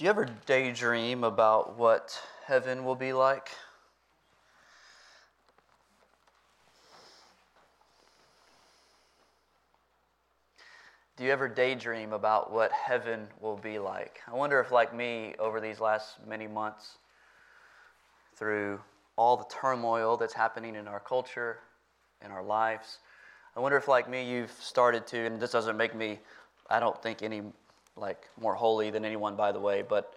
Do you ever daydream about what heaven will be like? Do you ever daydream about what heaven will be like? I wonder if, like me, over these last many months, through all the turmoil that's happening in our culture, in our lives, I wonder if, like me, you've started to, and this doesn't make me, I don't think, any like more holy than anyone, by the way, but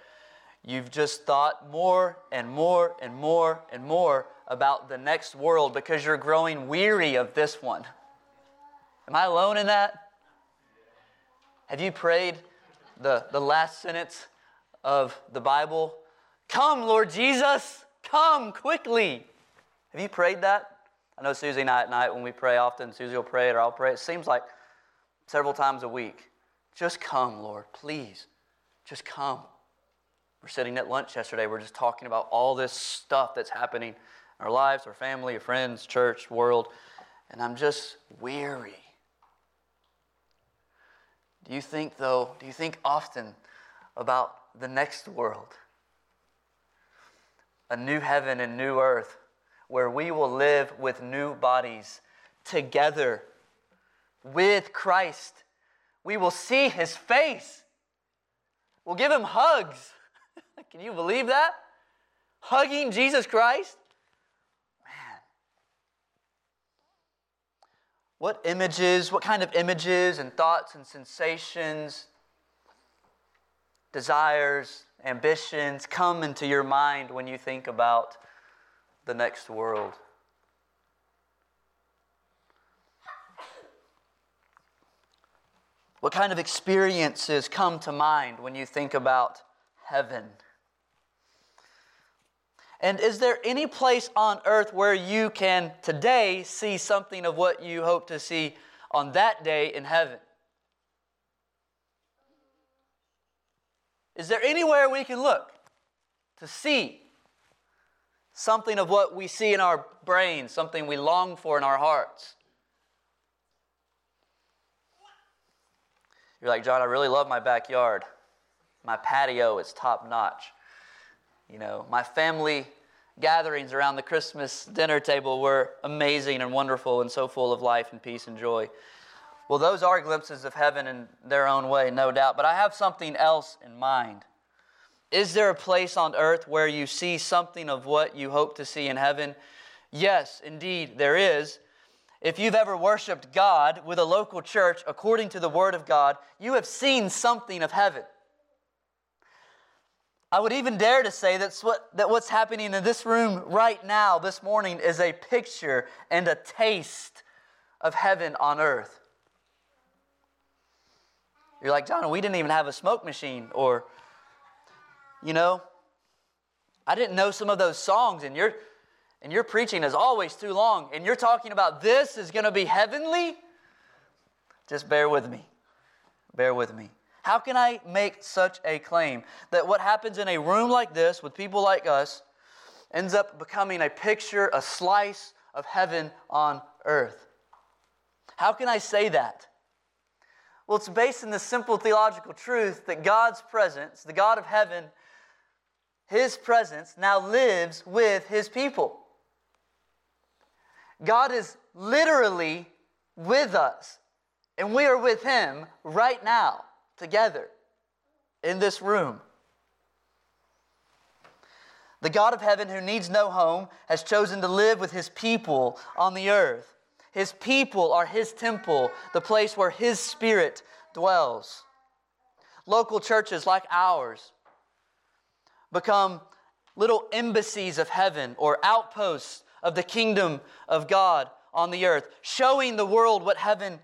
you've just thought more and more and more and more about the next world because you're growing weary of this one. Am I alone in that? Have you prayed the, the last sentence of the Bible? Come, Lord Jesus, come quickly. Have you prayed that? I know Susie and I at night when we pray often, Susie will pray it or I'll pray. It seems like several times a week. Just come, Lord, please. Just come. We're sitting at lunch yesterday. We're just talking about all this stuff that's happening in our lives, our family, our friends, church, world. And I'm just weary. Do you think, though, do you think often about the next world? A new heaven and new earth where we will live with new bodies together with Christ. We will see his face. We'll give him hugs. Can you believe that? Hugging Jesus Christ? Man. What images, what kind of images and thoughts and sensations, desires, ambitions come into your mind when you think about the next world? What kind of experiences come to mind when you think about heaven? And is there any place on earth where you can today see something of what you hope to see on that day in heaven? Is there anywhere we can look to see something of what we see in our brains, something we long for in our hearts? You're like, John, I really love my backyard. My patio is top notch. You know, my family gatherings around the Christmas dinner table were amazing and wonderful and so full of life and peace and joy. Well, those are glimpses of heaven in their own way, no doubt. But I have something else in mind. Is there a place on earth where you see something of what you hope to see in heaven? Yes, indeed, there is. If you've ever worshiped God with a local church according to the Word of God, you have seen something of heaven. I would even dare to say that's what, that what's happening in this room right now, this morning, is a picture and a taste of heaven on earth. You're like, John, we didn't even have a smoke machine, or, you know, I didn't know some of those songs, and your, and your preaching is always too long, and you're talking about this is going to be heavenly? Just bear with me. Bear with me. How can I make such a claim that what happens in a room like this with people like us ends up becoming a picture, a slice of heaven on earth? How can I say that? Well, it's based in the simple theological truth that God's presence, the God of heaven, His presence now lives with His people. God is literally with us, and we are with Him right now together in this room. The God of heaven, who needs no home, has chosen to live with his people on the earth. His people are his temple, the place where his spirit dwells. Local churches like ours become little embassies of heaven or outposts of the kingdom of God on the earth, showing the world what heaven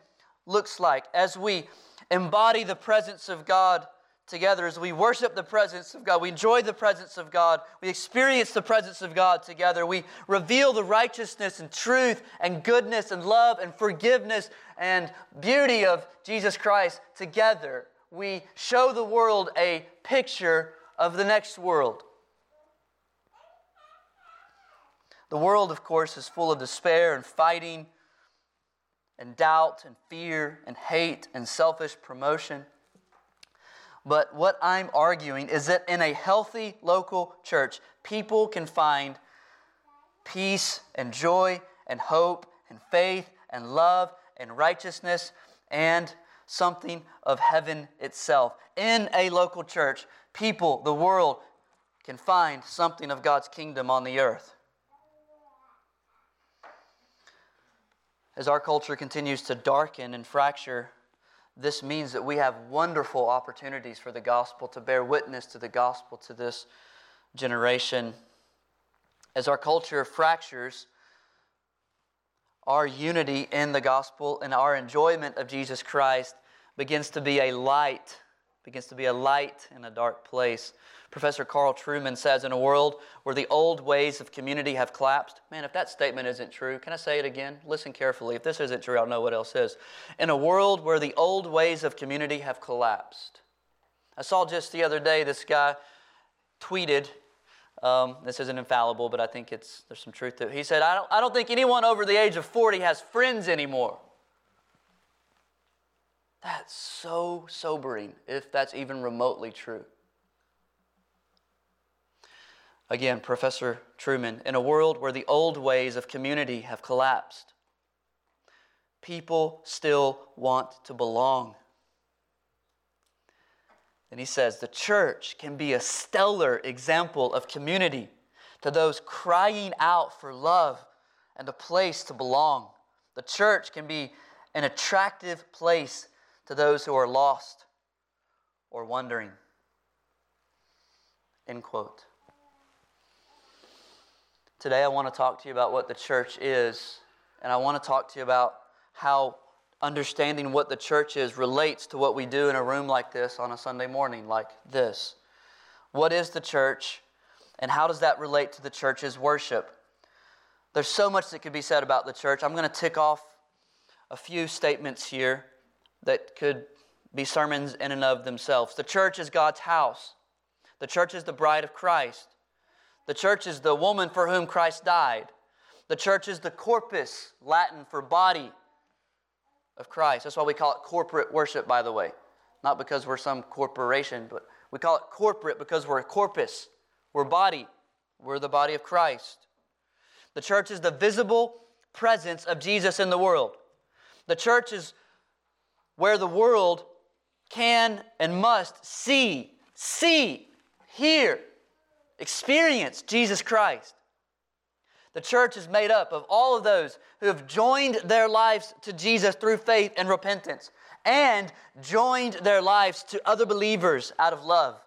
looks like as we embody the presence of God together, as we worship the presence of God, we enjoy the presence of God, we experience the presence of God together, we reveal the righteousness and truth and goodness and love and forgiveness and beauty of Jesus Christ together. We show the world a picture of the next world. The world, of course, is full of despair and fighting and doubt and fear and hate and selfish promotion. But what I'm arguing is that in a healthy local church, people can find peace and joy and hope and faith and love and righteousness and something of heaven itself. In a local church, people, the world, can find something of God's kingdom on the earth. As our culture continues to darken and fracture, this means that we have wonderful opportunities for the gospel to bear witness to the gospel to this generation. As our culture fractures, our unity in the gospel and our enjoyment of Jesus Christ begins to be a light, begins to be a light in a dark place. Professor Carl Trueman says, in a world where the old ways of community have collapsed, man, if that statement isn't true, can I say it again? Listen carefully. If this isn't true, I'll know what else is. In a world where the old ways of community have collapsed. I saw just the other day this guy tweeted, um, this isn't infallible, but I think it's, there's some truth to it. He said, I don't, I don't think anyone over the age of 40 has friends anymore. That's so sobering, if that's even remotely true. Again, Professor Trueman, in a world where the old ways of community have collapsed, people still want to belong. And he says the church can be a stellar example of community to those crying out for love and a place to belong. The church can be an attractive place to those who are lost or wondering. End quote. Today, I want to talk to you about what the church is, and I want to talk to you about how understanding what the church is relates to what we do in a room like this on a Sunday morning, like this. What is the church, and how does that relate to the church's worship? There's so much that could be said about the church. I'm going to tick off a few statements here that could be sermons in and of themselves. The church is God's house, the church is the bride of Christ. The church is the woman for whom Christ died. The church is the corpus, Latin for body of Christ. That's why we call it corporate worship, by the way. Not because we're some corporation, but we call it corporate because we're a corpus. We're body. We're the body of Christ. The church is the visible presence of Jesus in the world. The church is where the world can and must see, see, hear, experience Jesus Christ. The church is made up of all of those who have joined their lives to Jesus through faith and repentance and joined their lives to other believers out of love.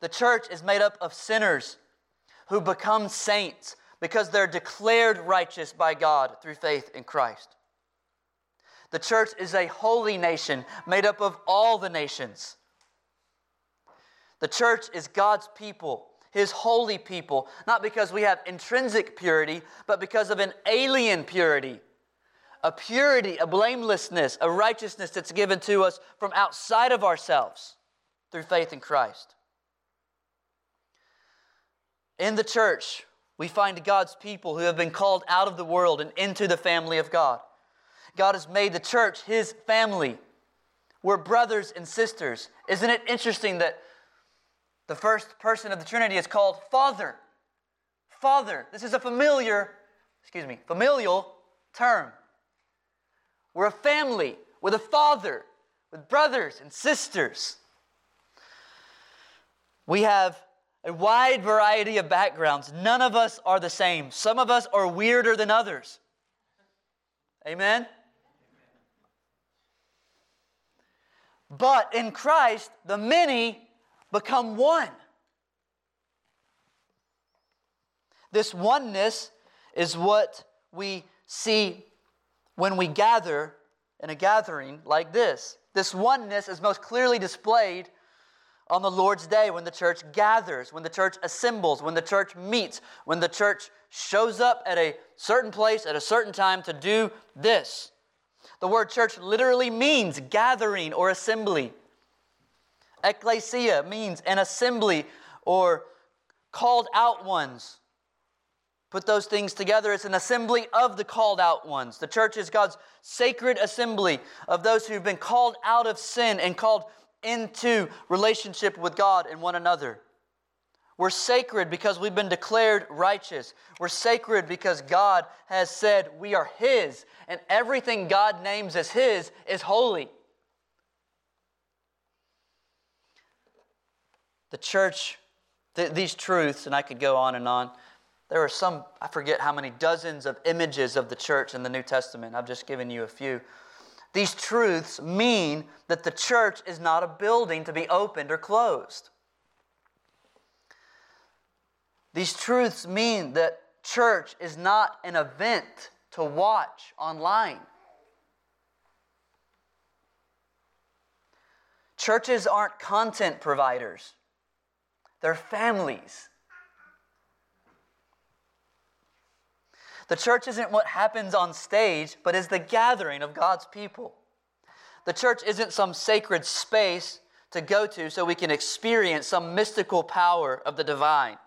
The church is made up of sinners who become saints because they're declared righteous by God through faith in Christ. The church is a holy nation made up of all the nations the church is God's people, His holy people, not because we have intrinsic purity, but because of an alien purity. A purity, a blamelessness, a righteousness that's given to us from outside of ourselves through faith in Christ. In the church, we find God's people who have been called out of the world and into the family of God. God has made the church his family. We're brothers and sisters. Isn't it interesting that the first person of the Trinity is called Father. Father. This is a familiar, excuse me, familial term. We're a family with a father, with brothers and sisters. We have a wide variety of backgrounds. None of us are the same. Some of us are weirder than others. Amen? But in Christ, the many become one. This oneness is what we see when we gather in a gathering like this. This oneness is most clearly displayed on the Lord's Day when the church gathers, when the church assembles, when the church meets, when the church shows up at a certain place at a certain time to do this. The word church literally means gathering or assembly. Ecclesia means an assembly or called out ones. Put those things together. It's an assembly of the called out ones. The church is God's sacred assembly of those who've been called out of sin and called into relationship with God and one another. We're sacred because we've been declared righteous. We're sacred because God has said we are His, and everything God names as His is holy. The church, th- these truths, and I could go on and on. There are some, I forget how many dozens of images of the church in the New Testament. I've just given you a few. These truths mean that the church is not a building to be opened or closed. These truths mean that church is not an event to watch online. Churches aren't content providers, they're families. The church isn't what happens on stage, but is the gathering of God's people. The church isn't some sacred space to go to so we can experience some mystical power of the divine.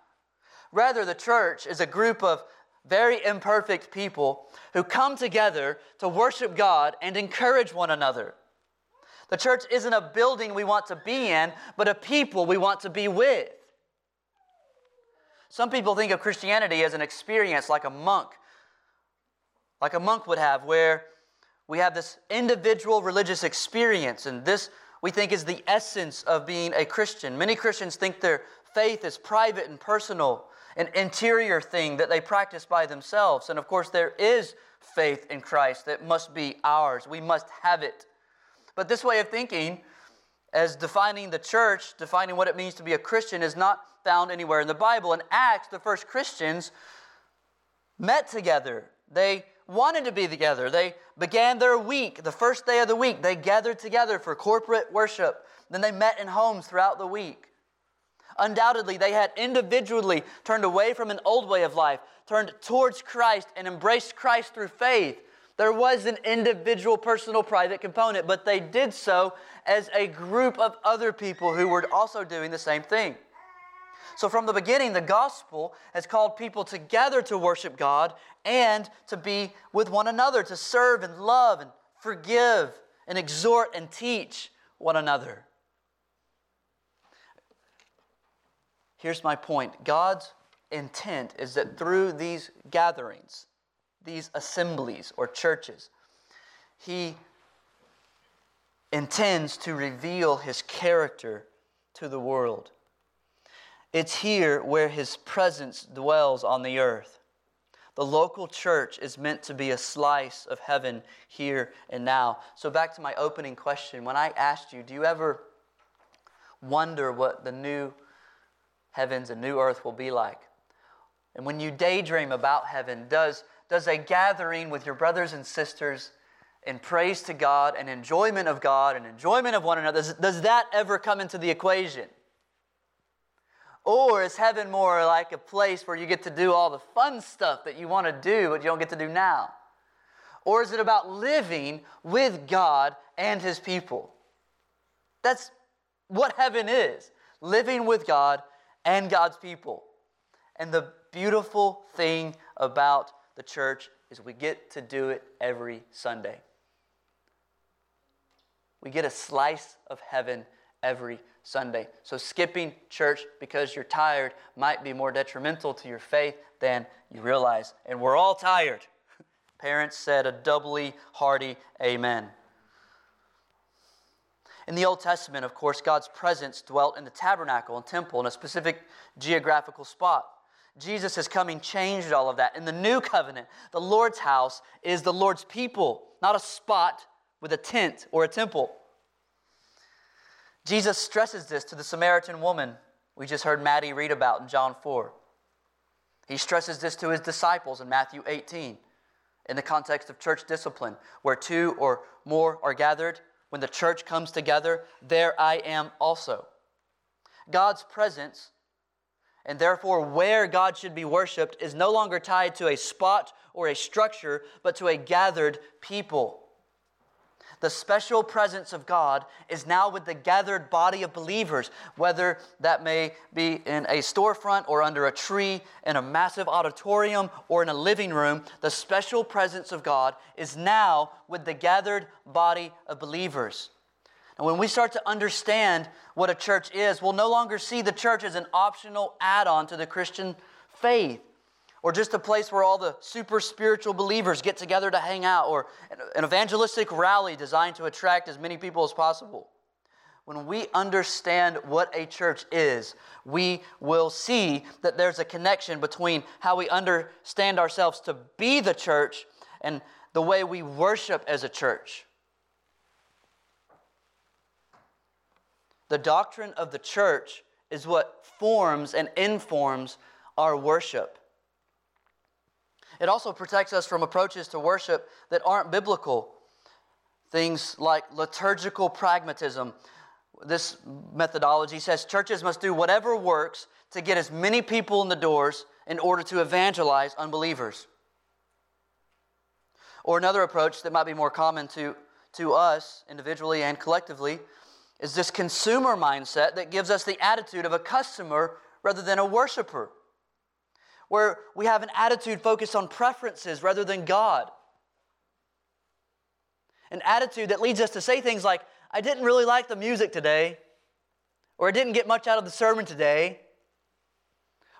Rather, the church is a group of very imperfect people who come together to worship God and encourage one another. The church isn't a building we want to be in, but a people we want to be with. Some people think of Christianity as an experience like a monk like a monk would have, where we have this individual religious experience, and this we think is the essence of being a Christian. Many Christians think their faith is private and personal, an interior thing that they practice by themselves. And of course, there is faith in Christ that must be ours. We must have it. But this way of thinking, as defining the church, defining what it means to be a Christian, is not found anywhere in the Bible. In Acts, the first Christians met together. They wanted to be together. They began their week, the first day of the week, they gathered together for corporate worship. Then they met in homes throughout the week. Undoubtedly, they had individually turned away from an old way of life, turned towards Christ, and embraced Christ through faith. There was an individual, personal, private component, but they did so as a group of other people who were also doing the same thing. So, from the beginning, the gospel has called people together to worship God and to be with one another, to serve and love and forgive and exhort and teach one another. Here's my point God's intent is that through these gatherings, these assemblies or churches, He intends to reveal His character to the world. It's here where his presence dwells on the earth. The local church is meant to be a slice of heaven here and now. So, back to my opening question. When I asked you, do you ever wonder what the new heavens and new earth will be like? And when you daydream about heaven, does, does a gathering with your brothers and sisters in praise to God and enjoyment of God and enjoyment of one another, does, does that ever come into the equation? Or is heaven more like a place where you get to do all the fun stuff that you want to do, but you don't get to do now? Or is it about living with God and His people? That's what heaven is living with God and God's people. And the beautiful thing about the church is we get to do it every Sunday. We get a slice of heaven every Sunday. So skipping church because you're tired might be more detrimental to your faith than you realize. And we're all tired. Parents said a doubly hearty amen. In the Old Testament, of course, God's presence dwelt in the tabernacle and temple in a specific geographical spot. Jesus' coming changed all of that. In the new covenant, the Lord's house is the Lord's people, not a spot with a tent or a temple. Jesus stresses this to the Samaritan woman we just heard Maddie read about in John 4. He stresses this to his disciples in Matthew 18 in the context of church discipline, where two or more are gathered. When the church comes together, there I am also. God's presence, and therefore where God should be worshiped, is no longer tied to a spot or a structure, but to a gathered people. The special presence of God is now with the gathered body of believers, whether that may be in a storefront or under a tree, in a massive auditorium or in a living room. The special presence of God is now with the gathered body of believers. And when we start to understand what a church is, we'll no longer see the church as an optional add on to the Christian faith or just a place where all the super spiritual believers get together to hang out, or an evangelistic rally designed to attract as many people as possible. When we understand what a church is, we will see that there's a connection between how we understand ourselves to be the church and the way we worship as a church. The doctrine of the church is what forms and informs our worship. It also protects us from approaches to worship that aren't biblical. Things like liturgical pragmatism. This methodology says churches must do whatever works to get as many people in the doors in order to evangelize unbelievers. Or another approach that might be more common to, to us individually and collectively is this consumer mindset that gives us the attitude of a customer rather than a worshiper where we have an attitude focused on preferences rather than God. An attitude that leads us to say things like, I didn't really like the music today, or I didn't get much out of the sermon today,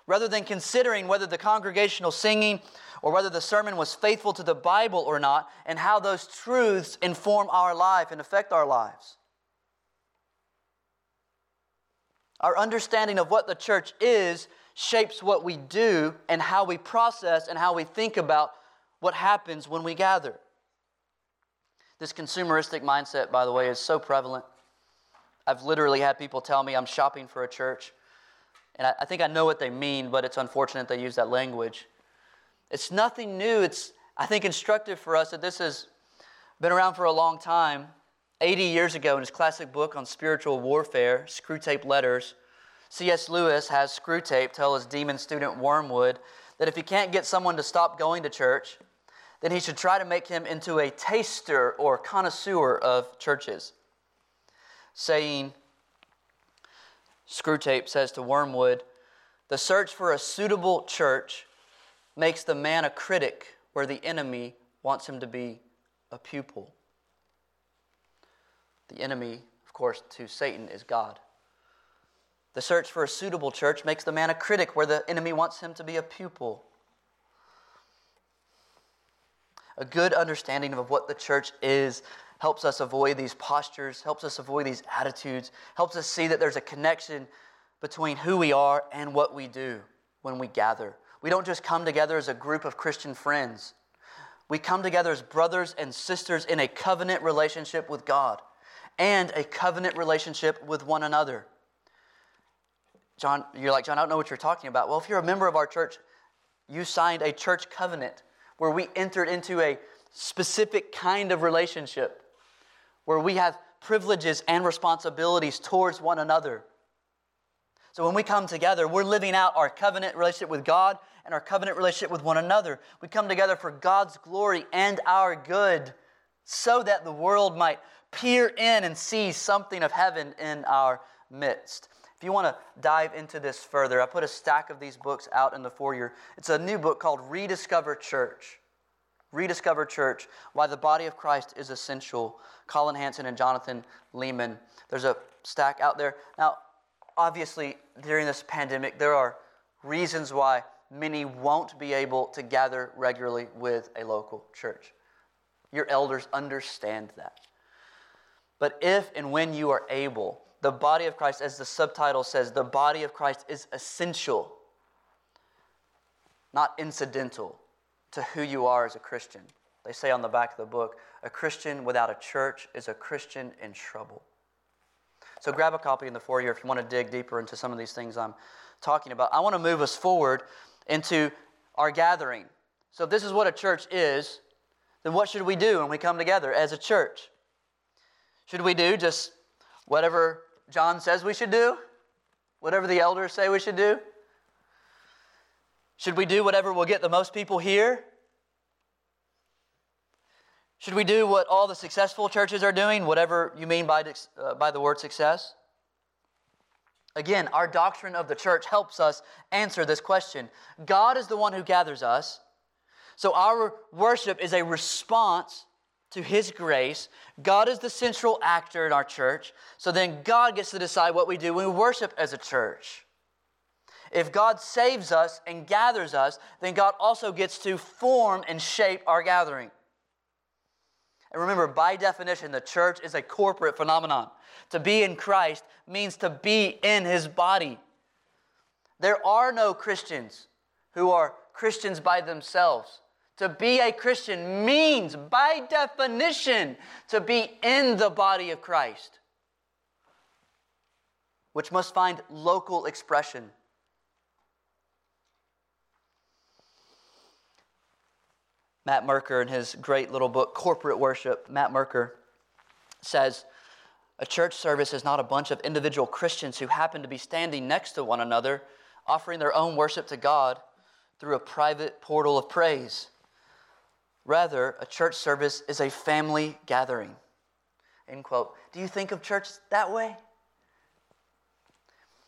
rather than considering whether the congregational singing or whether the sermon was faithful to the Bible or not, and how those truths inform our life and affect our lives. Our understanding of what the church is shapes what we do and how we process and how we think about what happens when we gather. This consumeristic mindset, by the way, is so prevalent. I've literally had people tell me I'm shopping for a church, and I, think I know what they mean, but it's unfortunate they use that language. It's nothing new. It's, I think, instructive for us that this has been around for a long time. 80 years ago, in his classic book on spiritual warfare, Screwtape Letters, C.S. Lewis has Screwtape tell his demon student Wormwood that if he can't get someone to stop going to church, then he should try to make him into a taster or connoisseur of churches. Saying, Screwtape says to Wormwood, the search for a suitable church makes the man a critic where the enemy wants him to be a pupil. The enemy, of course, to Satan is God. The search for a suitable church makes the man a critic where the enemy wants him to be a pupil. A good understanding of what the church is helps us avoid these postures, helps us avoid these attitudes, helps us see that there's a connection between who we are and what we do when we gather. We don't just come together as a group of Christian friends. We come together as brothers and sisters in a covenant relationship with God and a covenant relationship with one another. John, you're like, John, I don't know what you're talking about. Well, if you're a member of our church, you signed a church covenant where we entered into a specific kind of relationship where we have privileges and responsibilities towards one another. So when we come together, we're living out our covenant relationship with God and our covenant relationship with one another. We come together for God's glory and our good so that the world might peer in and see something of heaven in our midst. If you want to dive into this further, I put a stack of these books out in the foyer. It's a new book called Rediscover Church. Rediscover Church Why the Body of Christ is Essential. Collin Hansen and Jonathan Leeman. There's a stack out there. Now, obviously, during this pandemic, there are reasons why many won't be able to gather regularly with a local church. Your elders understand that. But if and when you are able, the body of Christ, as the subtitle says, the body of Christ is essential, not incidental to who you are as a Christian. They say on the back of the book, a Christian without a church is a Christian in trouble. So grab a copy in the foyer if you want to dig deeper into some of these things I'm talking about. I want to move us forward into our gathering. So if this is what a church is, then what should we do when we come together as a church? Should we do just whatever John says we should do? Whatever the elders say we should do? Should we do whatever will get the most people here? Should we do what all the successful churches are doing, whatever you mean by, uh, by the word success? Again, our doctrine of the church helps us answer this question. God is the one who gathers us, so our worship is a response to His grace. God is the central actor in our church. So then God gets to decide what we do when we worship as a church. If God saves us and gathers us, then God also gets to form and shape our gathering. And remember, by definition, the church is a corporate phenomenon. To be in Christ means to be in his body. There are no Christians who are Christians by themselves. To be a Christian means, by definition, to be in the body of Christ, which must find local expression. Matt Merker, in his great little book, Corporate Worship, Matt Merker says, a church service is not a bunch of individual Christians who happen to be standing next to one another, offering their own worship to God through a private portal of praise. Rather, a church service is a family gathering. End quote. Do you think of church that way?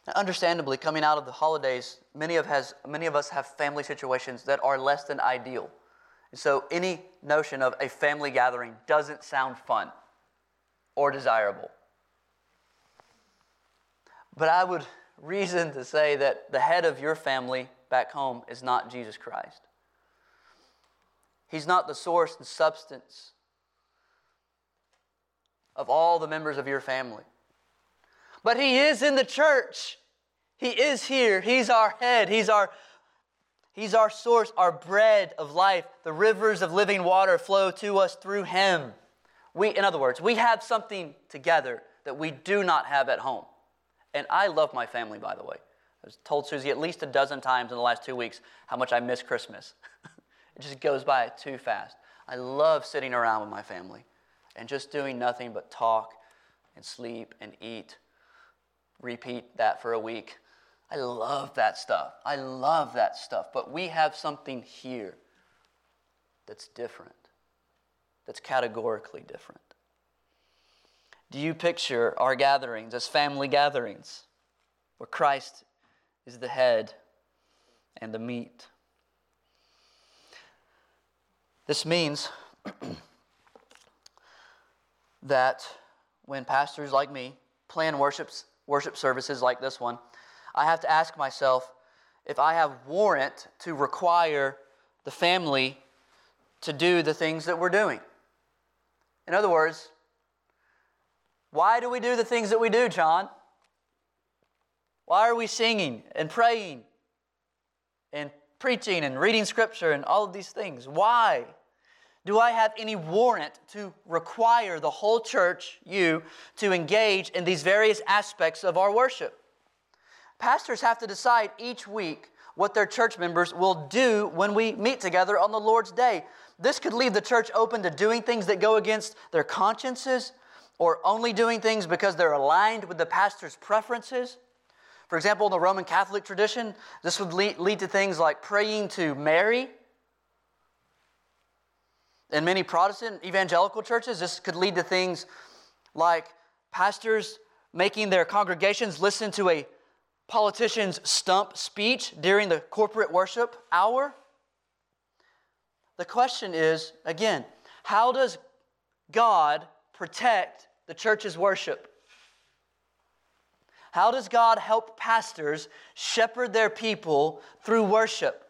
Now, understandably, coming out of the holidays, many of, has, many of us have family situations that are less than ideal. And so, any notion of a family gathering doesn't sound fun or desirable. But I would reason to say that the head of your family back home is not Jesus Christ. He's not the source and substance of all the members of your family. But He is in the church. He is here. He's our head. He's our, he's our source, our bread of life. The rivers of living water flow to us through Him. We, in other words, we have something together that we do not have at home. And I love my family, by the way. I was told Susie at least a dozen times in the last two weeks how much I miss Christmas. It just goes by too fast. I love sitting around with my family and just doing nothing but talk and sleep and eat. Repeat that for a week. I love that stuff. I love that stuff. But we have something here that's different, that's categorically different. Do you picture our gatherings as family gatherings where Christ is the head and the meat? This means that when pastors like me plan worships, worship services like this one, I have to ask myself if I have warrant to require the family to do the things that we're doing. In other words, why do we do the things that we do, John? Why are we singing and praying and preaching and reading scripture and all of these things? Why? Do I have any warrant to require the whole church, you, to engage in these various aspects of our worship? Pastors have to decide each week what their church members will do when we meet together on the Lord's day. This could leave the church open to doing things that go against their consciences or only doing things because they're aligned with the pastor's preferences. For example, in the Roman Catholic tradition, this would lead, to things like praying to Mary in many Protestant evangelical churches, this could lead to things like pastors making their congregations listen to a politician's stump speech during the corporate worship hour. The question is again, how does God protect the church's worship? How does God help pastors shepherd their people through worship?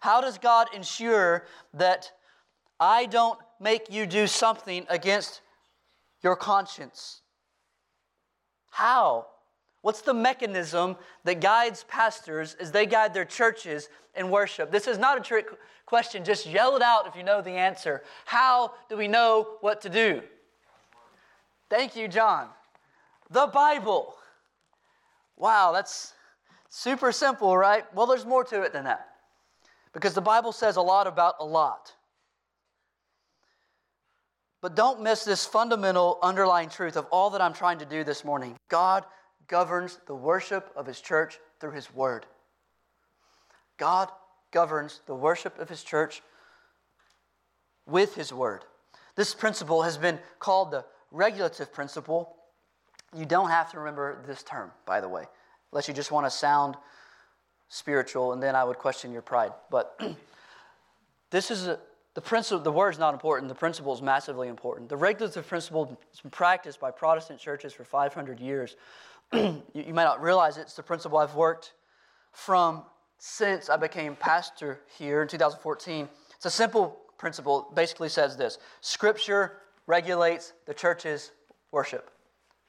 How does God ensure that I don't make you do something against your conscience. How? What's the mechanism that guides pastors as they guide their churches in worship? This is not a trick question. Just yell it out if you know the answer. How do we know what to do? Thank you, John. The Bible. Wow, that's super simple, right? Well, there's more to it than that. Because the Bible says a lot about a lot. But don't miss this fundamental underlying truth of all that I'm trying to do this morning. God governs the worship of His church through His Word. God governs the worship of His church with His Word. This principle has been called the regulative principle. You don't have to remember this term, by the way, unless you just want to sound spiritual, and then I would question your pride. But this is a, the principle, the word's not important. The principle is massively important. The regulative principle has been practiced by Protestant churches for 500 years. you, you not realize it. It's the principle I've worked from since I became pastor here in 2014. It's a simple principle. Basically says this Scripture regulates the church's worship.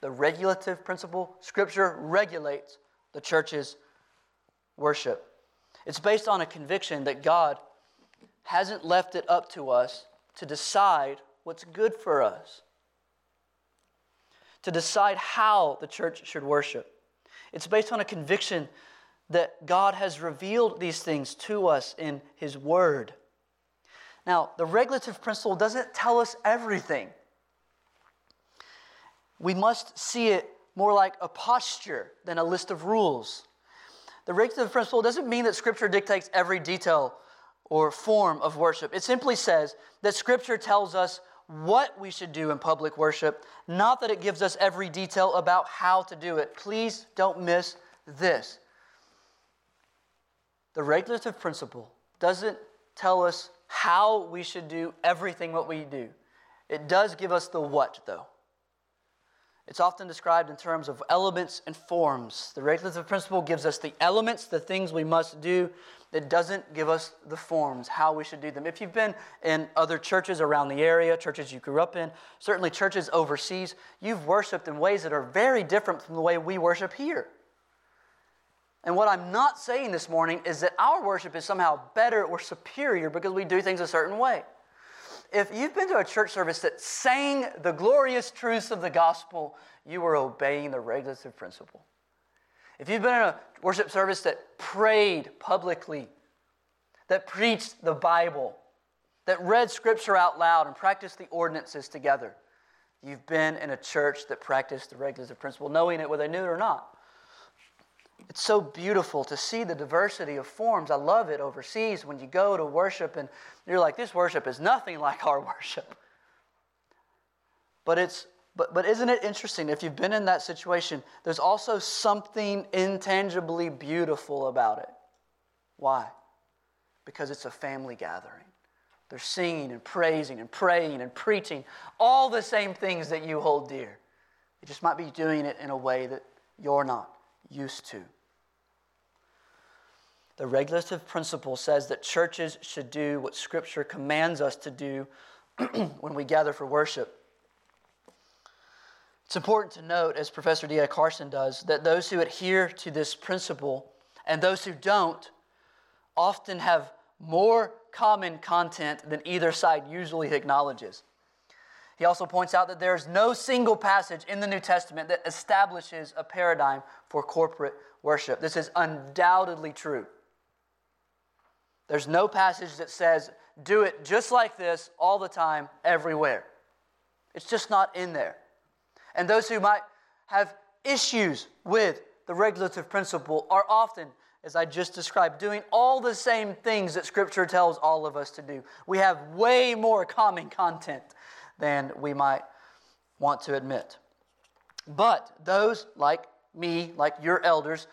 The regulative principle, Scripture regulates the church's worship. It's based on a conviction that God hasn't left it up to us to decide what's good for us, to decide how the church should worship. It's based on a conviction that God has revealed these things to us in His Word. Now, the regulative principle doesn't tell us everything. We must see it more like a posture than a list of rules. The regulative principle doesn't mean that Scripture dictates every detail or form of worship. It simply says that Scripture tells us what we should do in public worship, not that it gives us every detail about how to do it. Please don't miss this. The regulative principle doesn't tell us how we should do everything what we do. It does give us the what, though. It's often described in terms of elements and forms. The regulative principle gives us the elements, the things we must do. It doesn't give us the forms, how we should do them. If you've been in other churches around the area, churches you grew up in, certainly churches overseas, you've worshiped in ways that are very different from the way we worship here. And what I'm not saying this morning is that our worship is somehow better or superior because we do things a certain way. If you've been to a church service that sang the glorious truths of the gospel, you were obeying the regulative principle. If you've been in a worship service that prayed publicly, that preached the Bible, that read scripture out loud and practiced the ordinances together, you've been in a church that practiced the regulative principle, knowing it whether they knew it or not. It's so beautiful to see the diversity of forms. I love it overseas when you go to worship and you're like, this worship is nothing like our worship. But it's but, but isn't it interesting? If you've been in that situation, there's also something intangibly beautiful about it. Why? Because it's a family gathering. They're singing and praising and praying and preaching all the same things that you hold dear. You just might be doing it in a way that you're not used to. The regulative principle says that churches should do what Scripture commands us to do when we gather for worship. It's important to note, as Professor D.A. Carson does, that those who adhere to this principle and those who don't often have more common content than either side usually acknowledges. He also points out that there is no single passage in the New Testament that establishes a paradigm for corporate worship. This is undoubtedly true. There's no passage that says, do it just like this all the time, everywhere. It's just not in there. And those who might have issues with the regulative principle are often, as I just described, doing all the same things that Scripture tells all of us to do. We have way more common content than we might want to admit. But those like me, like your elders,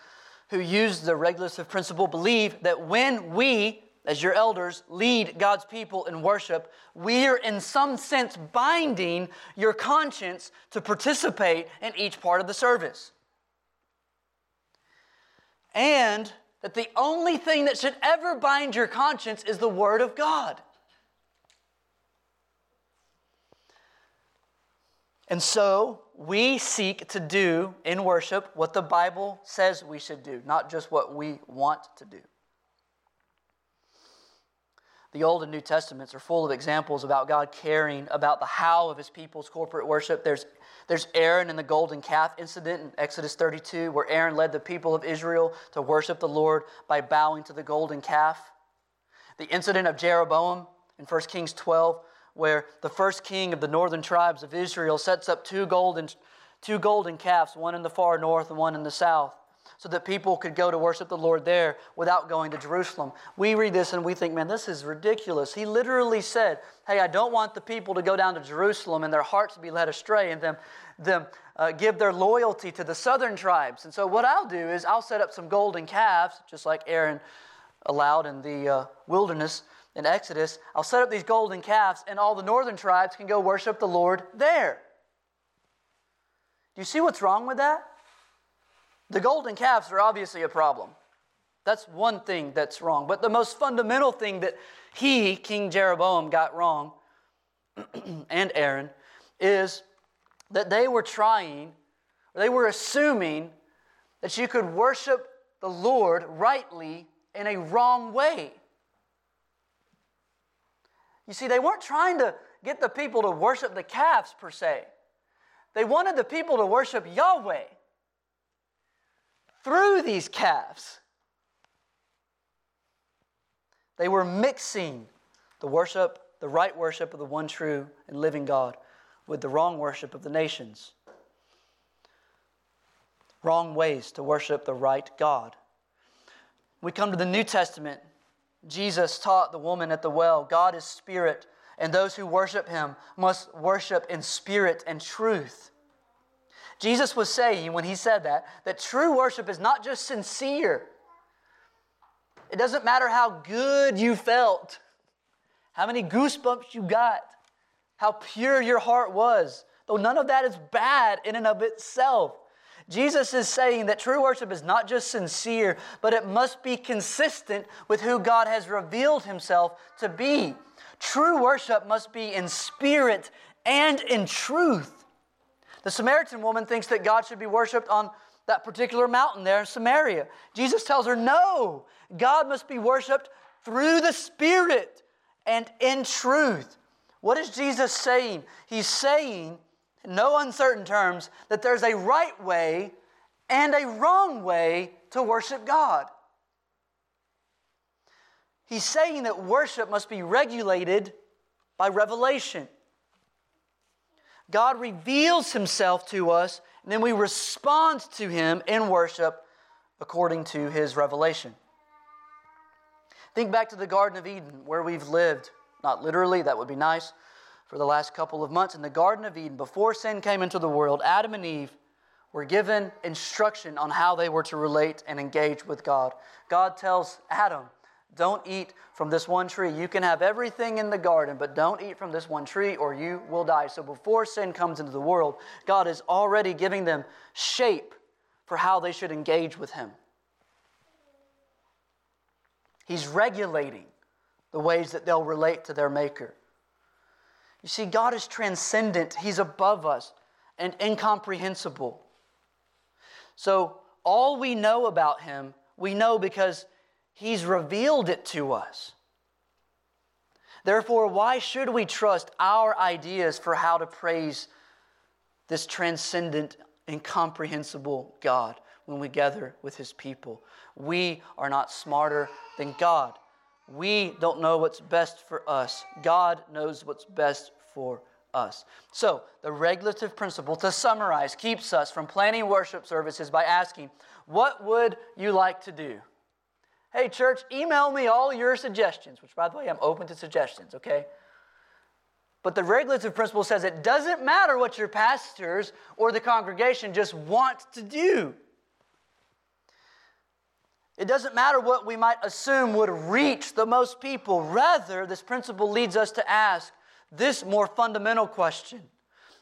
who use the regulative principle, believe that when we as your elders, lead God's people in worship, we are in some sense binding your conscience to participate in each part of the service. And that the only thing that should ever bind your conscience is the Word of God. And so we seek to do in worship what the Bible says we should do, not just what we want to do. The Old and New Testaments are full of examples about God caring about the how of his people's corporate worship. There's, there's Aaron and the golden calf incident in Exodus 32, where Aaron led the people of Israel to worship the Lord by bowing to the golden calf. The incident of Jeroboam in 1 Kings 12, where the first king of the northern tribes of Israel sets up two golden, two golden calves, one in the far north and one in the south so that people could go to worship the Lord there without going to Jerusalem. We read this and we think, man, this is ridiculous. He literally said, hey, I don't want the people to go down to Jerusalem and their hearts be led astray and them, them uh, give their loyalty to the southern tribes. And so what I'll do is I'll set up some golden calves, just like Aaron allowed in the uh, wilderness, in Exodus, I'll set up these golden calves, and all the northern tribes can go worship the Lord there. Do you see what's wrong with that? The golden calves are obviously a problem. That's one thing that's wrong. But the most fundamental thing that he, King Jeroboam, got wrong, and Aaron, is that they were trying, they were assuming that you could worship the Lord rightly in a wrong way. You see, they weren't trying to get the people to worship the calves per se. They wanted the people to worship Yahweh through these calves. They were mixing the worship, the right worship of the one true and living God, with the wrong worship of the nations. Wrong ways to worship the right God. We come to the New Testament. Jesus taught the woman at the well God is spirit, and those who worship him must worship in spirit and truth. Jesus was saying when he said that, that true worship is not just sincere. It doesn't matter how good you felt, how many goosebumps you got, how pure your heart was, though none of that is bad in and of itself. Jesus is saying that true worship is not just sincere, but it must be consistent with who God has revealed himself to be. True worship must be in spirit and in truth. The Samaritan woman thinks that God should be worshiped on that particular mountain there in Samaria. Jesus tells her, no, God must be worshiped through the Spirit and in truth. What is Jesus saying? He's saying no uncertain terms, that there's a right way and a wrong way to worship God. He's saying that worship must be regulated by revelation. God reveals himself to us, and then we respond to him in worship according to his revelation. Think back to the Garden of Eden where we've lived. Not literally, that would be nice, for the last couple of months in the Garden of Eden, before sin came into the world, Adam and Eve were given instruction on how they were to relate and engage with God. God tells Adam, Don't eat from this one tree. You can have everything in the garden, but don't eat from this one tree or you will die. So before sin comes into the world, God is already giving them shape for how they should engage with Him. He's regulating the ways that they'll relate to their Maker. You see, God is transcendent, He's above us and incomprehensible. So, all we know about Him, we know because He's revealed it to us. Therefore, why should we trust our ideas for how to praise this transcendent, incomprehensible God when we gather with His people? We are not smarter than God. We don't know what's best for us. God knows what's best for us. So, the regulative principle, to summarize, keeps us from planning worship services by asking, What would you like to do? Hey, church, email me all your suggestions, which, by the way, I'm open to suggestions, okay? But the regulative principle says it doesn't matter what your pastors or the congregation just want to do. It doesn't matter what we might assume would reach the most people. Rather, this principle leads us to ask this more fundamental question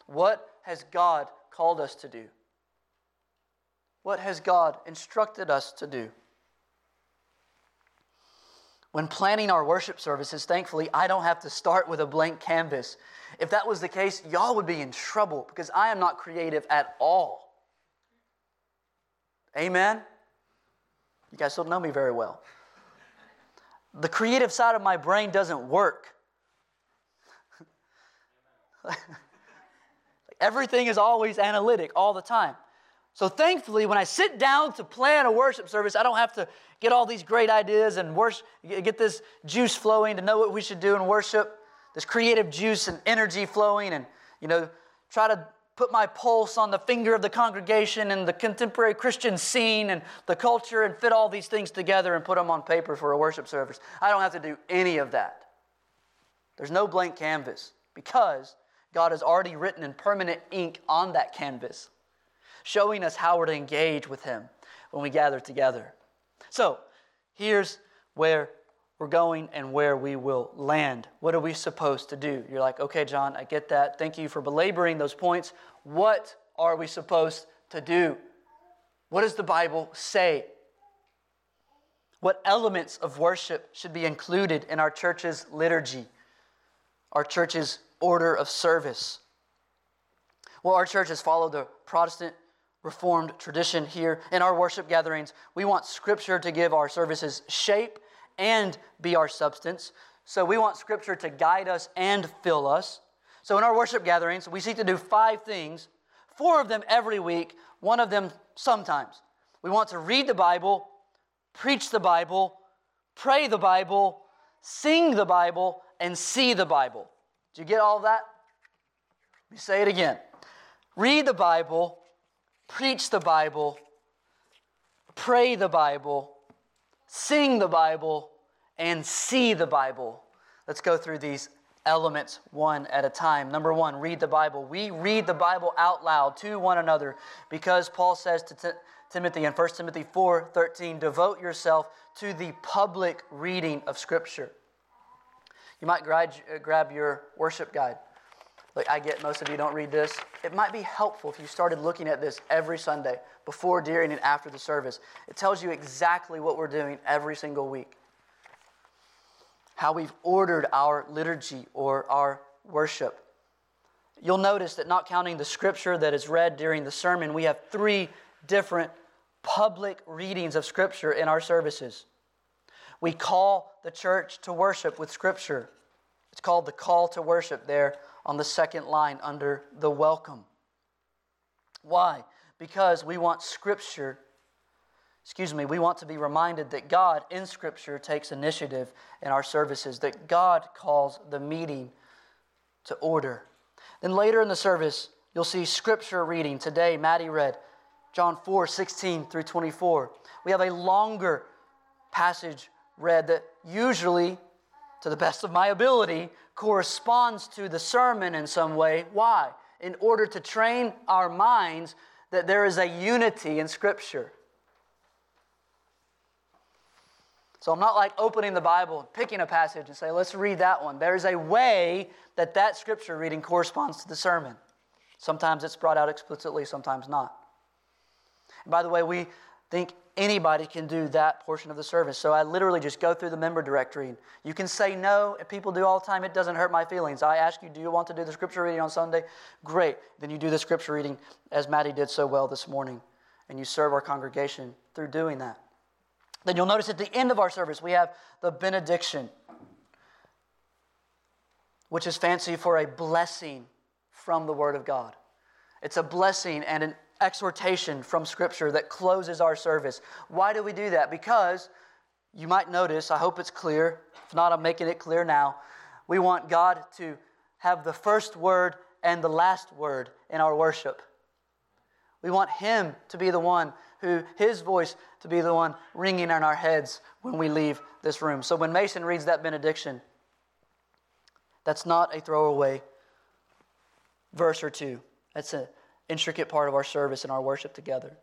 What has God called us to do? What has God instructed us to do? When planning our worship services, thankfully, I don't have to start with a blank canvas. If that was the case, y'all would be in trouble because I am not creative at all. Amen? You guys don't know me very well. The creative side of my brain doesn't work. Everything is always analytic all the time. So thankfully, when I sit down to plan a worship service, I don't have to get all these great ideas and worship, get this juice flowing to know what we should do in worship, this creative juice and energy flowing, and you know, try to put my pulse on the finger of the congregation and the contemporary Christian scene and the culture and fit all these things together and put them on paper for a worship service. I don't have to do any of that. There's no blank canvas because God has already written in permanent ink on that canvas, showing us how we're to engage with Him when we gather together. So, here's where we're going and where we will land. What are we supposed to do? You're like, okay, John, I get that. Thank you for belaboring those points. What are we supposed to do? What does the Bible say? What elements of worship should be included in our church's liturgy, our church's order of service? Well, our church has followed the Protestant Reformed tradition here in our worship gatherings. We want Scripture to give our services shape and be our substance. So we want Scripture to guide us and fill us. So in our worship gatherings, we seek to do five things, four of them every week, one of them sometimes. We want to read the Bible, preach the Bible, pray the Bible, sing the Bible, and see the Bible. Did you get all that? Let me say it again. Read the Bible, preach the Bible, pray the Bible, sing the Bible, and see the Bible. Let's go through these elements one at a time. Number one, read the Bible. We read the Bible out loud to one another because Paul says to T- Timothy in 1 Timothy 4 13, devote yourself to the public reading of Scripture. You might grab, uh, grab your worship guide. Like I get most of you don't read this. It might be helpful if you started looking at this every Sunday, before, during, and after the service. It tells you exactly what we're doing every single week. How we've ordered our liturgy or our worship. You'll notice that not counting the scripture that is read during the sermon, we have three different public readings of scripture in our services. We call the church to worship with scripture. It's called the call to worship there on the second line under the welcome. Why? Because we want Scripture, excuse me, we want to be reminded that God in Scripture takes initiative in our services, that God calls the meeting to order. Then later in the service, you'll see Scripture reading. Today, Maddie read John 4 16 through 24. We have a longer passage read that usually, to the best of my ability, corresponds to the sermon in some way. Why? In order to train our minds that there is a unity in Scripture. So I'm not like opening the Bible picking a passage and say, let's read that one. There's a way that that scripture reading corresponds to the sermon. Sometimes it's brought out explicitly, sometimes not. And by the way, we think anybody can do that portion of the service. So I literally just go through the member directory. You can say no, if people do all the time, it doesn't hurt my feelings. I ask you, do you want to do the scripture reading on Sunday? Great. Then you do the scripture reading as Maddie did so well this morning, and you serve our congregation through doing that. Then you'll notice at the end of our service, we have the benediction, which is fancy for a blessing from the Word of God. It's a blessing and an exhortation from Scripture that closes our service. Why do we do that? Because you might notice, I hope it's clear. If not, I'm making it clear now. We want God to have the first word and the last word in our worship. We want Him to be the one who, His voice to be the one ringing in our heads when we leave this room. So when Mason reads that benediction, that's not a throwaway verse or two. That's a intricate part of our service and our worship together.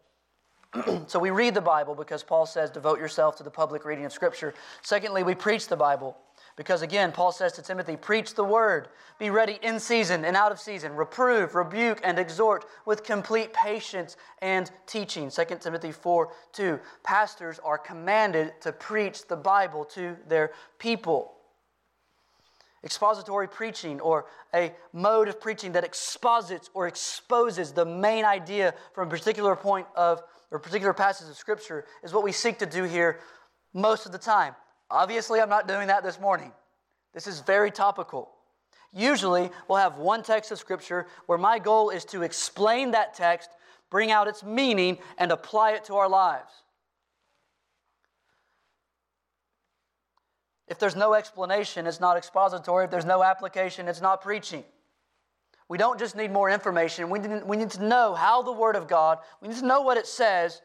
so we read the Bible because Paul says, devote yourself to the public reading of Scripture. Secondly, we preach the Bible because, again, Paul says to Timothy, preach the word, be ready in season and out of season, reprove, rebuke, and exhort with complete patience and teaching. 2 Timothy 4 2. Pastors are commanded to preach the Bible to their people. Expository preaching, or a mode of preaching that exposits or exposes the main idea from a particular point of or particular passage of Scripture, is what we seek to do here most of the time. Obviously, I'm not doing that this morning. This is very topical. Usually, we'll have one text of Scripture where my goal is to explain that text, bring out its meaning, and apply it to our lives. If there's no explanation, it's not expository. If there's no application, it's not preaching. We don't just need more information. We need, we need to know how the Word of God, we need to know what it says.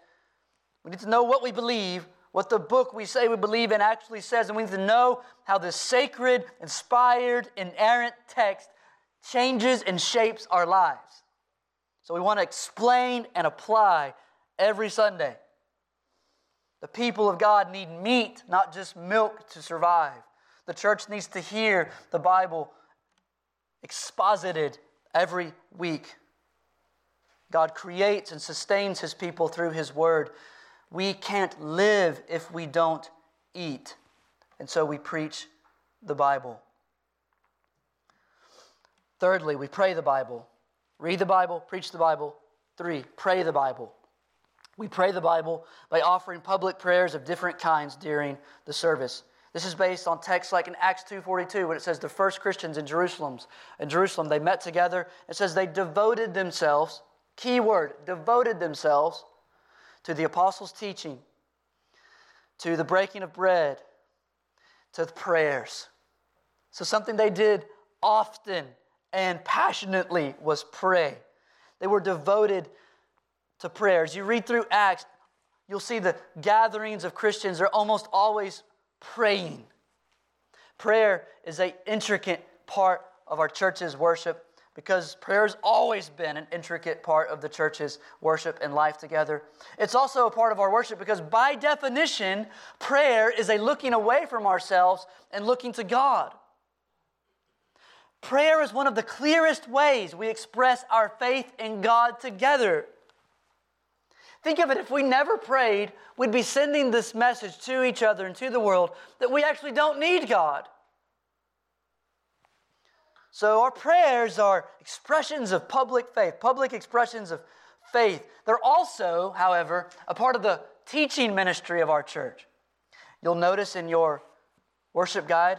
We need to know what we believe, what the book we say we believe in actually says, and we need to know how this sacred, inspired, inerrant text changes and shapes our lives. So we want to explain and apply every Sunday. The people of God need meat, not just milk, to survive. The church needs to hear the Bible exposited every week. God creates and sustains his people through his word. We can't live if we don't eat. And so we preach the Bible. Thirdly, we pray the Bible. Read the Bible, preach the Bible. Three, pray the Bible. We pray the Bible by offering public prayers of different kinds during the service. This is based on texts like in Acts 2:42 when it says the first Christians in Jerusalem, in Jerusalem they met together. It says they devoted themselves, key word, devoted themselves to the apostles' teaching, to the breaking of bread, to the prayers. So something they did often and passionately was pray. They were devoted to prayers. You read through Acts, you'll see the gatherings of Christians are almost always praying. Prayer is an intricate part of our church's worship because prayer has always been an intricate part of the church's worship and life together. It's also a part of our worship because, by definition, prayer is a looking away from ourselves and looking to God. Prayer is one of the clearest ways we express our faith in God together. Think of it if we never prayed, we'd be sending this message to each other and to the world that we actually don't need God. So, our prayers are expressions of public faith, public expressions of faith. They're also, however, a part of the teaching ministry of our church. You'll notice in your worship guide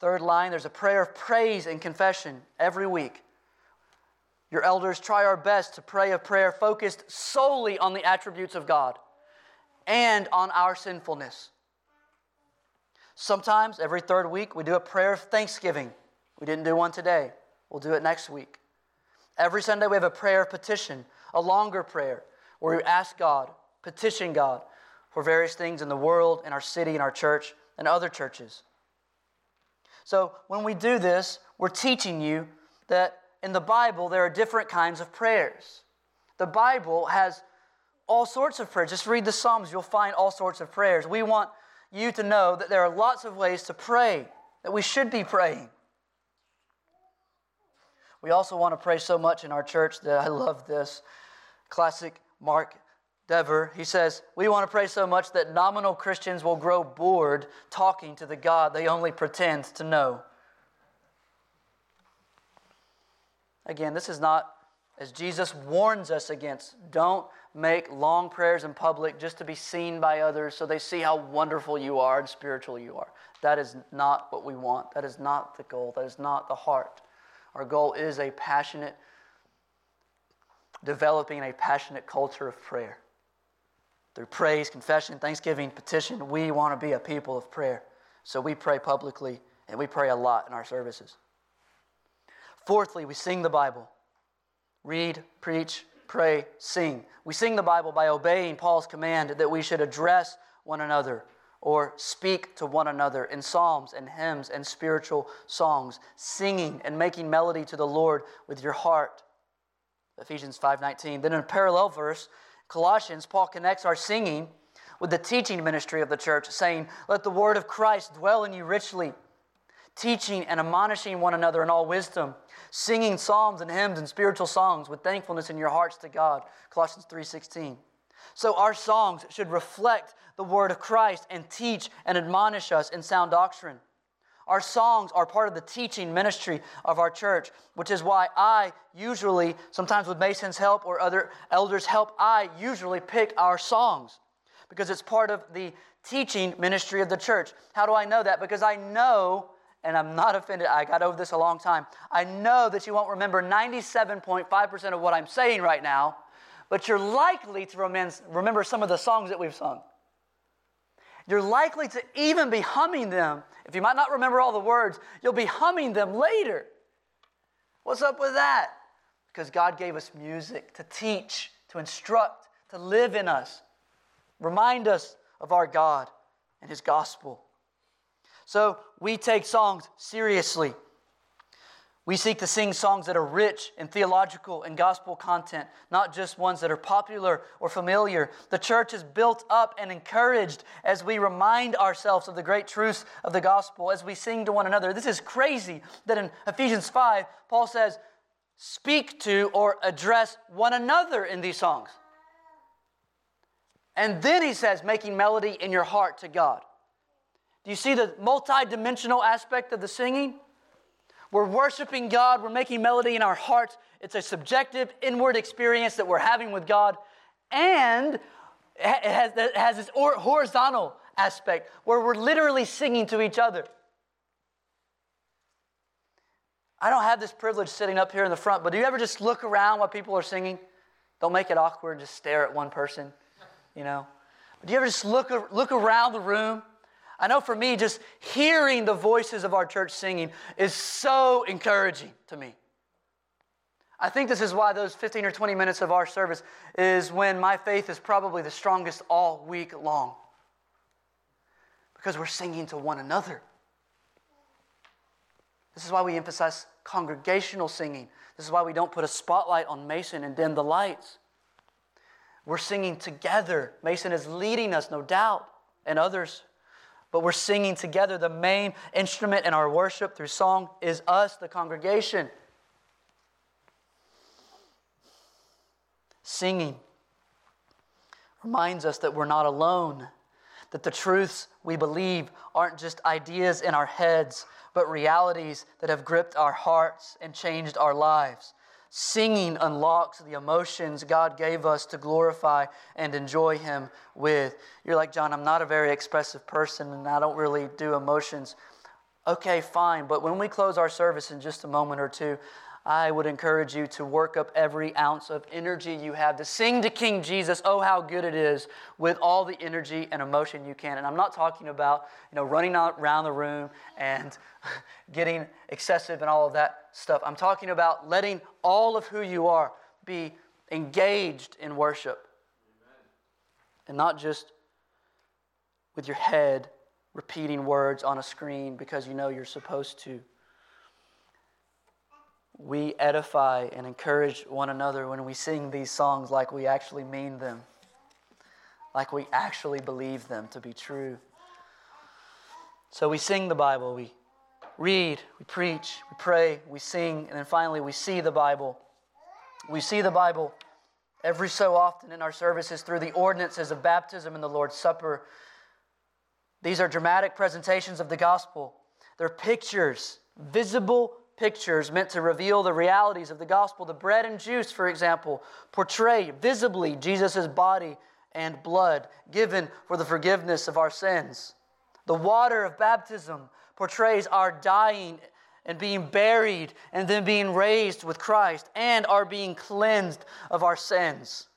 Third line, there's a prayer of praise and confession every week. Your elders try our best to pray a prayer focused solely on the attributes of God and on our sinfulness. Sometimes, every third week, we do a prayer of thanksgiving. We didn't do one today, we'll do it next week. Every Sunday, we have a prayer of petition, a longer prayer, where we ask God, petition God for various things in the world, in our city, in our church, and other churches. So when we do this, we're teaching you that in the Bible there are different kinds of prayers. The Bible has all sorts of prayers. Just read the Psalms, you'll find all sorts of prayers. We want you to know that there are lots of ways to pray, that we should be praying. We also want to pray so much in our church that I love this. Classic Mark Dever, he says, We want to pray so much that nominal Christians will grow bored talking to the God they only pretend to know. Again, this is not, as Jesus warns us against, don't make long prayers in public just to be seen by others so they see how wonderful you are and spiritual you are. That is not what we want. That is not the goal. That is not the heart. Our goal is a passionate, developing a passionate culture of prayer. Through praise, confession, thanksgiving, petition, we want to be a people of prayer. So we pray publicly and we pray a lot in our services. Fourthly, we sing the Bible. Read, preach, pray, sing. We sing the Bible by obeying Paul's command that we should address one another or speak to one another in psalms and hymns and spiritual songs, singing and making melody to the Lord with your heart. Ephesians 5:19. Then in a parallel verse, Colossians, Paul connects our singing with the teaching ministry of the church, saying, Let the word of Christ dwell in you richly, teaching and admonishing one another in all wisdom, singing psalms and hymns and spiritual songs with thankfulness in your hearts to God. Colossians 3:16. So our songs should reflect the word of Christ and teach and admonish us in sound doctrine. Our songs are part of the teaching ministry of our church, which is why I usually, sometimes with Mason's help or other elders' help, I usually pick our songs because it's part of the teaching ministry of the church. How do I know that? Because I know, and I'm not offended, I got over this a long time. I know that you won't remember 97.5% of what I'm saying right now, but you're likely to remember some of the songs that we've sung. You're likely to even be humming them if you might not remember all the words, you'll be humming them later. What's up with that? Because God gave us music to teach, to instruct, to live in us, remind us of our God and His gospel. So we take songs seriously. We seek to sing songs that are rich in theological and gospel content, not just ones that are popular or familiar. The church is built up and encouraged as we remind ourselves of the great truths of the gospel, as we sing to one another. This is crazy that in Ephesians 5, Paul says, speak to or address one another in these songs. And then he says, making melody in your heart to God. Do you see the multi-dimensional aspect of the singing? We're worshiping God, we're making melody in our hearts. It's a subjective, inward experience that we're having with God. And it has, it has this horizontal aspect where we're literally singing to each other. I don't have this privilege sitting up here in the front, but do you ever just look around while people are singing? Don't make it awkward, just stare at one person, you know? But do you ever just look, look around the room I know for me, just hearing the voices of our church singing is so encouraging to me. I think this is why those 15 or 20 minutes of our service is when my faith is probably the strongest all week long. Because we're singing to one another. This is why we emphasize congregational singing. This is why we don't put a spotlight on Mason and dim the lights. We're singing together. Mason is leading us, no doubt, and others but we're singing together. The main instrument in our worship through song is us, the congregation. Singing reminds us that we're not alone, that the truths we believe aren't just ideas in our heads, but realities that have gripped our hearts and changed our lives. Singing unlocks the emotions God gave us to glorify and enjoy Him with. You're like, John, I'm not a very expressive person and I don't really do emotions. Okay, fine. But when we close our service in just a moment or two, I would encourage you to work up every ounce of energy you have to sing to King Jesus, oh, how good it is, with all the energy and emotion you can. And I'm not talking about, you know, running around the room and getting excessive and all of that stuff. I'm talking about letting all of who you are be engaged in worship. Amen. And not just with your head repeating words on a screen because you know you're supposed to we edify and encourage one another when we sing these songs like we actually mean them, like we actually believe them to be true. So we sing the Bible, we read, we preach, we pray, we sing, and then finally we see the Bible. We see the Bible every so often in our services through the ordinances of baptism and the Lord's Supper. These are dramatic presentations of the gospel. They're pictures, visible pictures meant to reveal the realities of the gospel. The bread and juice, for example, portray visibly Jesus' body and blood given for the forgiveness of our sins. The water of baptism portrays our dying and being buried and then being raised with Christ and our being cleansed of our sins.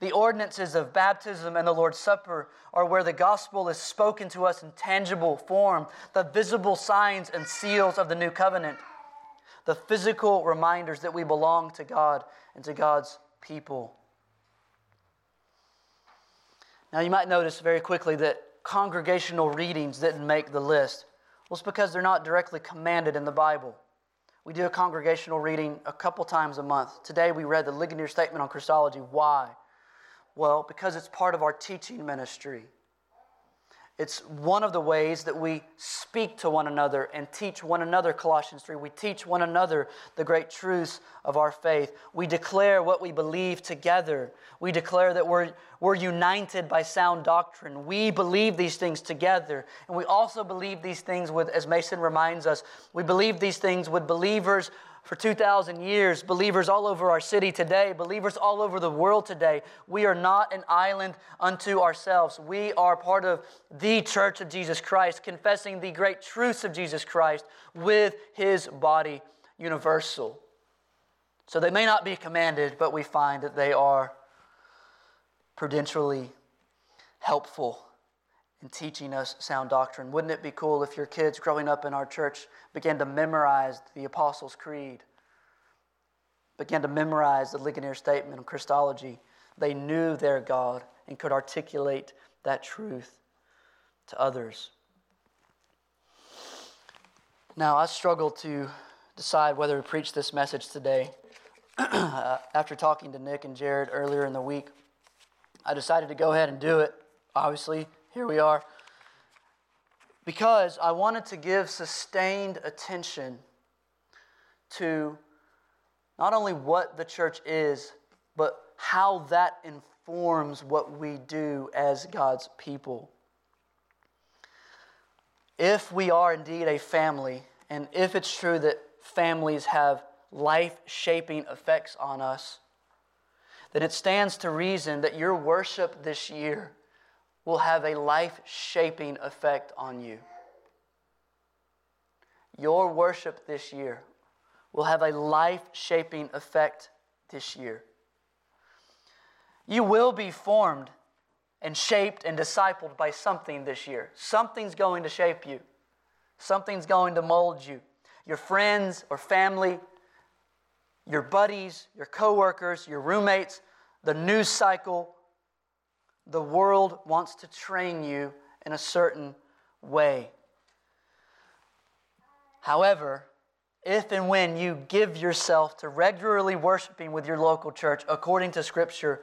The ordinances of baptism and the Lord's Supper are where the gospel is spoken to us in tangible form, the visible signs and seals of the new covenant, the physical reminders that we belong to God and to God's people. Now, you might notice very quickly that congregational readings didn't make the list. Well, it's because they're not directly commanded in the Bible. We do a congregational reading a couple times a month. Today we read the Ligonier Statement on Christology. Why? Well, because it's part of our teaching ministry. It's one of the ways that we speak to one another and teach one another, Colossians 3. We teach one another the great truths of our faith. We declare what we believe together. We declare that we're, we're united by sound doctrine. We believe these things together. And we also believe these things with, as Mason reminds us, we believe these things with believers for 2,000 years, believers all over our city today, believers all over the world today. We are not an island unto ourselves. We are part of the church of Jesus Christ, confessing the great truths of Jesus Christ with his body universal. So they may not be commanded, but we find that they are prudentially helpful in teaching us sound doctrine. Wouldn't it be cool if your kids growing up in our church began to memorize the Apostles' Creed, began to memorize the Ligonier Statement of Christology? They knew their God and could articulate that truth to others. Now, I struggle to decide whether to preach this message today. Uh, after talking to Nick and Jared earlier in the week, I decided to go ahead and do it. Obviously, here we are. Because I wanted to give sustained attention to not only what the church is, but how that informs what we do as God's people. If we are indeed a family, and if it's true that families have life shaping effects on us, then it stands to reason that your worship this year will have a life shaping effect on you. Your worship this year will have a life shaping effect this year. You will be formed and shaped and discipled by something this year. Something's going to shape you, something's going to mold you. Your friends or family, your buddies, your coworkers, your roommates, the news cycle, the world wants to train you in a certain way. However, if and when you give yourself to regularly worshiping with your local church according to Scripture,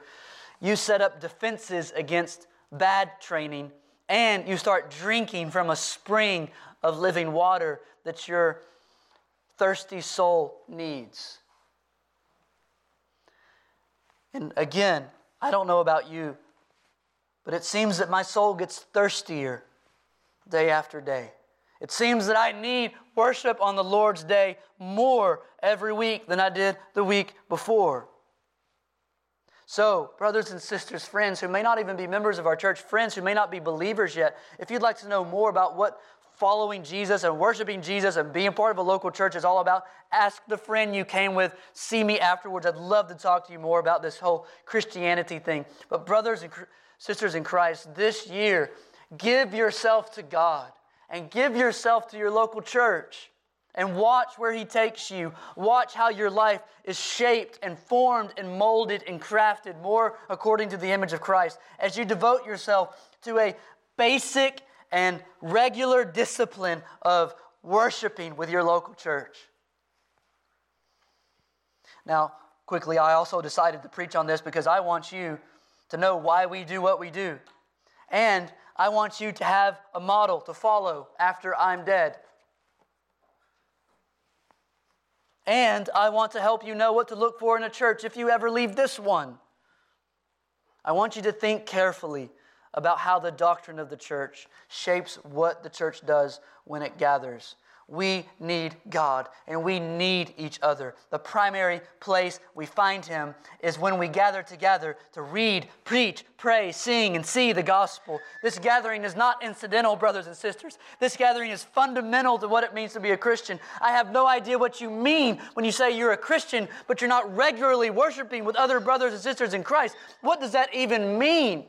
you set up defenses against bad training and you start drinking from a spring of living water that your thirsty soul needs. And again, I don't know about you, but it seems that my soul gets thirstier day after day. It seems that I need worship on the Lord's day more every week than I did the week before. So, brothers and sisters, friends who may not even be members of our church, friends who may not be believers yet, if you'd like to know more about what following Jesus and worshiping Jesus and being part of a local church is all about, ask the friend you came with, see me afterwards. I'd love to talk to you more about this whole Christianity thing. But, brothers and sisters in Christ, this year, give yourself to God and give yourself to your local church and watch where He takes you. Watch how your life is shaped and formed and molded and crafted more according to the image of Christ as you devote yourself to a basic and regular discipline of worshiping with your local church. Now, quickly, I also decided to preach on this because I want you to know why we do what we do. And I want you to have a model to follow after I'm dead. And I want to help you know what to look for in a church if you ever leave this one. I want you to think carefully about how the doctrine of the church shapes what the church does when it gathers. We need God and we need each other. The primary place we find Him is when we gather together to read, preach, pray, sing, and see the gospel. This gathering is not incidental, brothers and sisters. This gathering is fundamental to what it means to be a Christian. I have no idea what you mean when you say you're a Christian, but you're not regularly worshiping with other brothers and sisters in Christ. What does that even mean?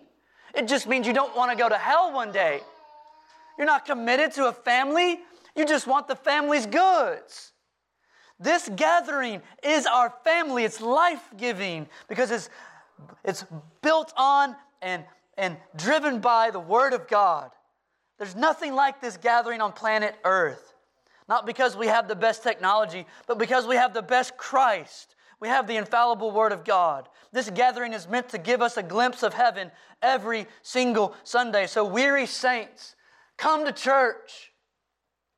It just means you don't want to go to hell one day. You're not committed to a family. You just want the family's goods. This gathering is our family. It's life giving because it's, it's built on and, and driven by the Word of God. There's nothing like this gathering on planet Earth. Not because we have the best technology, but because we have the best Christ. We have the infallible Word of God. This gathering is meant to give us a glimpse of heaven every single Sunday. So, weary saints, come to church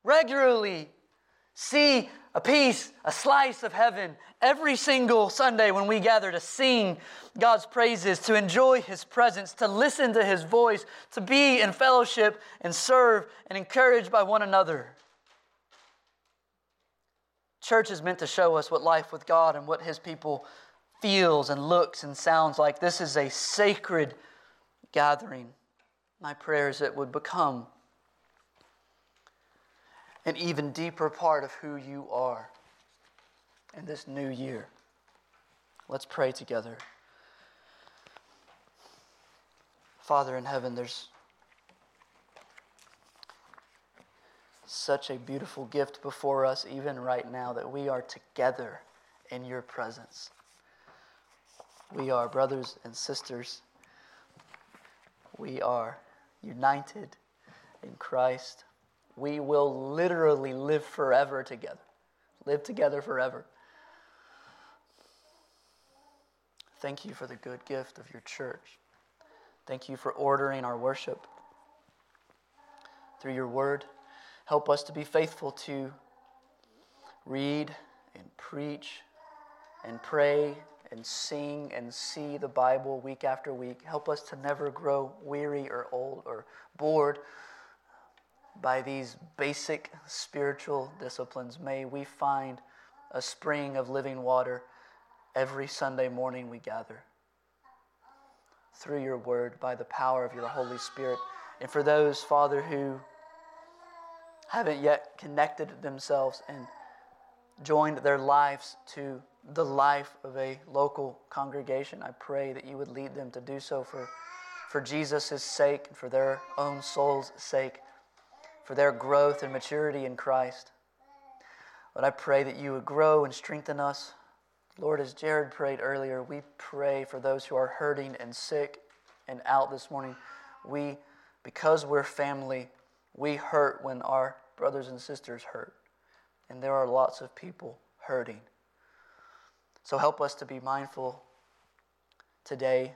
regularly. See a piece, a slice of heaven every single Sunday when we gather to sing God's praises, to enjoy His presence, to listen to His voice, to be in fellowship and serve and encouraged by one another. Church is meant to show us what life with God and what His people feels and looks and sounds like. This is a sacred gathering. My prayer is it would become an even deeper part of who you are in this new year. Let's pray together. Father in heaven, there's such a beautiful gift before us, even right now, that we are together in your presence. We are brothers and sisters. We are united in Christ we will literally live forever together. live together forever. Thank you for the good gift of your church. Thank you for ordering our worship through your word. Help us to be faithful to read and preach and pray and sing and see the Bible week after week. Help us to never grow weary or old or bored by these basic spiritual disciplines. May we find a spring of living water every Sunday morning we gather through your word by the power of your Holy Spirit. And for those, Father, who haven't yet connected themselves and joined their lives to the life of a local congregation, I pray that you would lead them to do so for, for Jesus' sake and for their own soul's sake, for their growth and maturity in Christ. But I pray that you would grow and strengthen us Lord, as Jared prayed earlier, we pray for those who are hurting and sick and out this morning. We, because we're family, we hurt when our brothers and sisters hurt. And there are lots of people hurting. So help us to be mindful today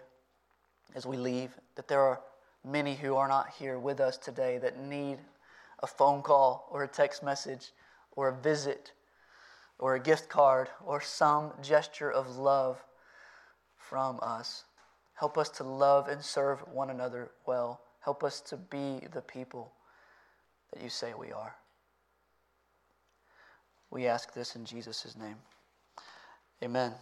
as we leave that there are many who are not here with us today that need a phone call or a text message or a visit or a gift card or some gesture of love from us. Help us to love and serve one another well. Help us to be the people that you say we are. We ask this in Jesus' name. Amen.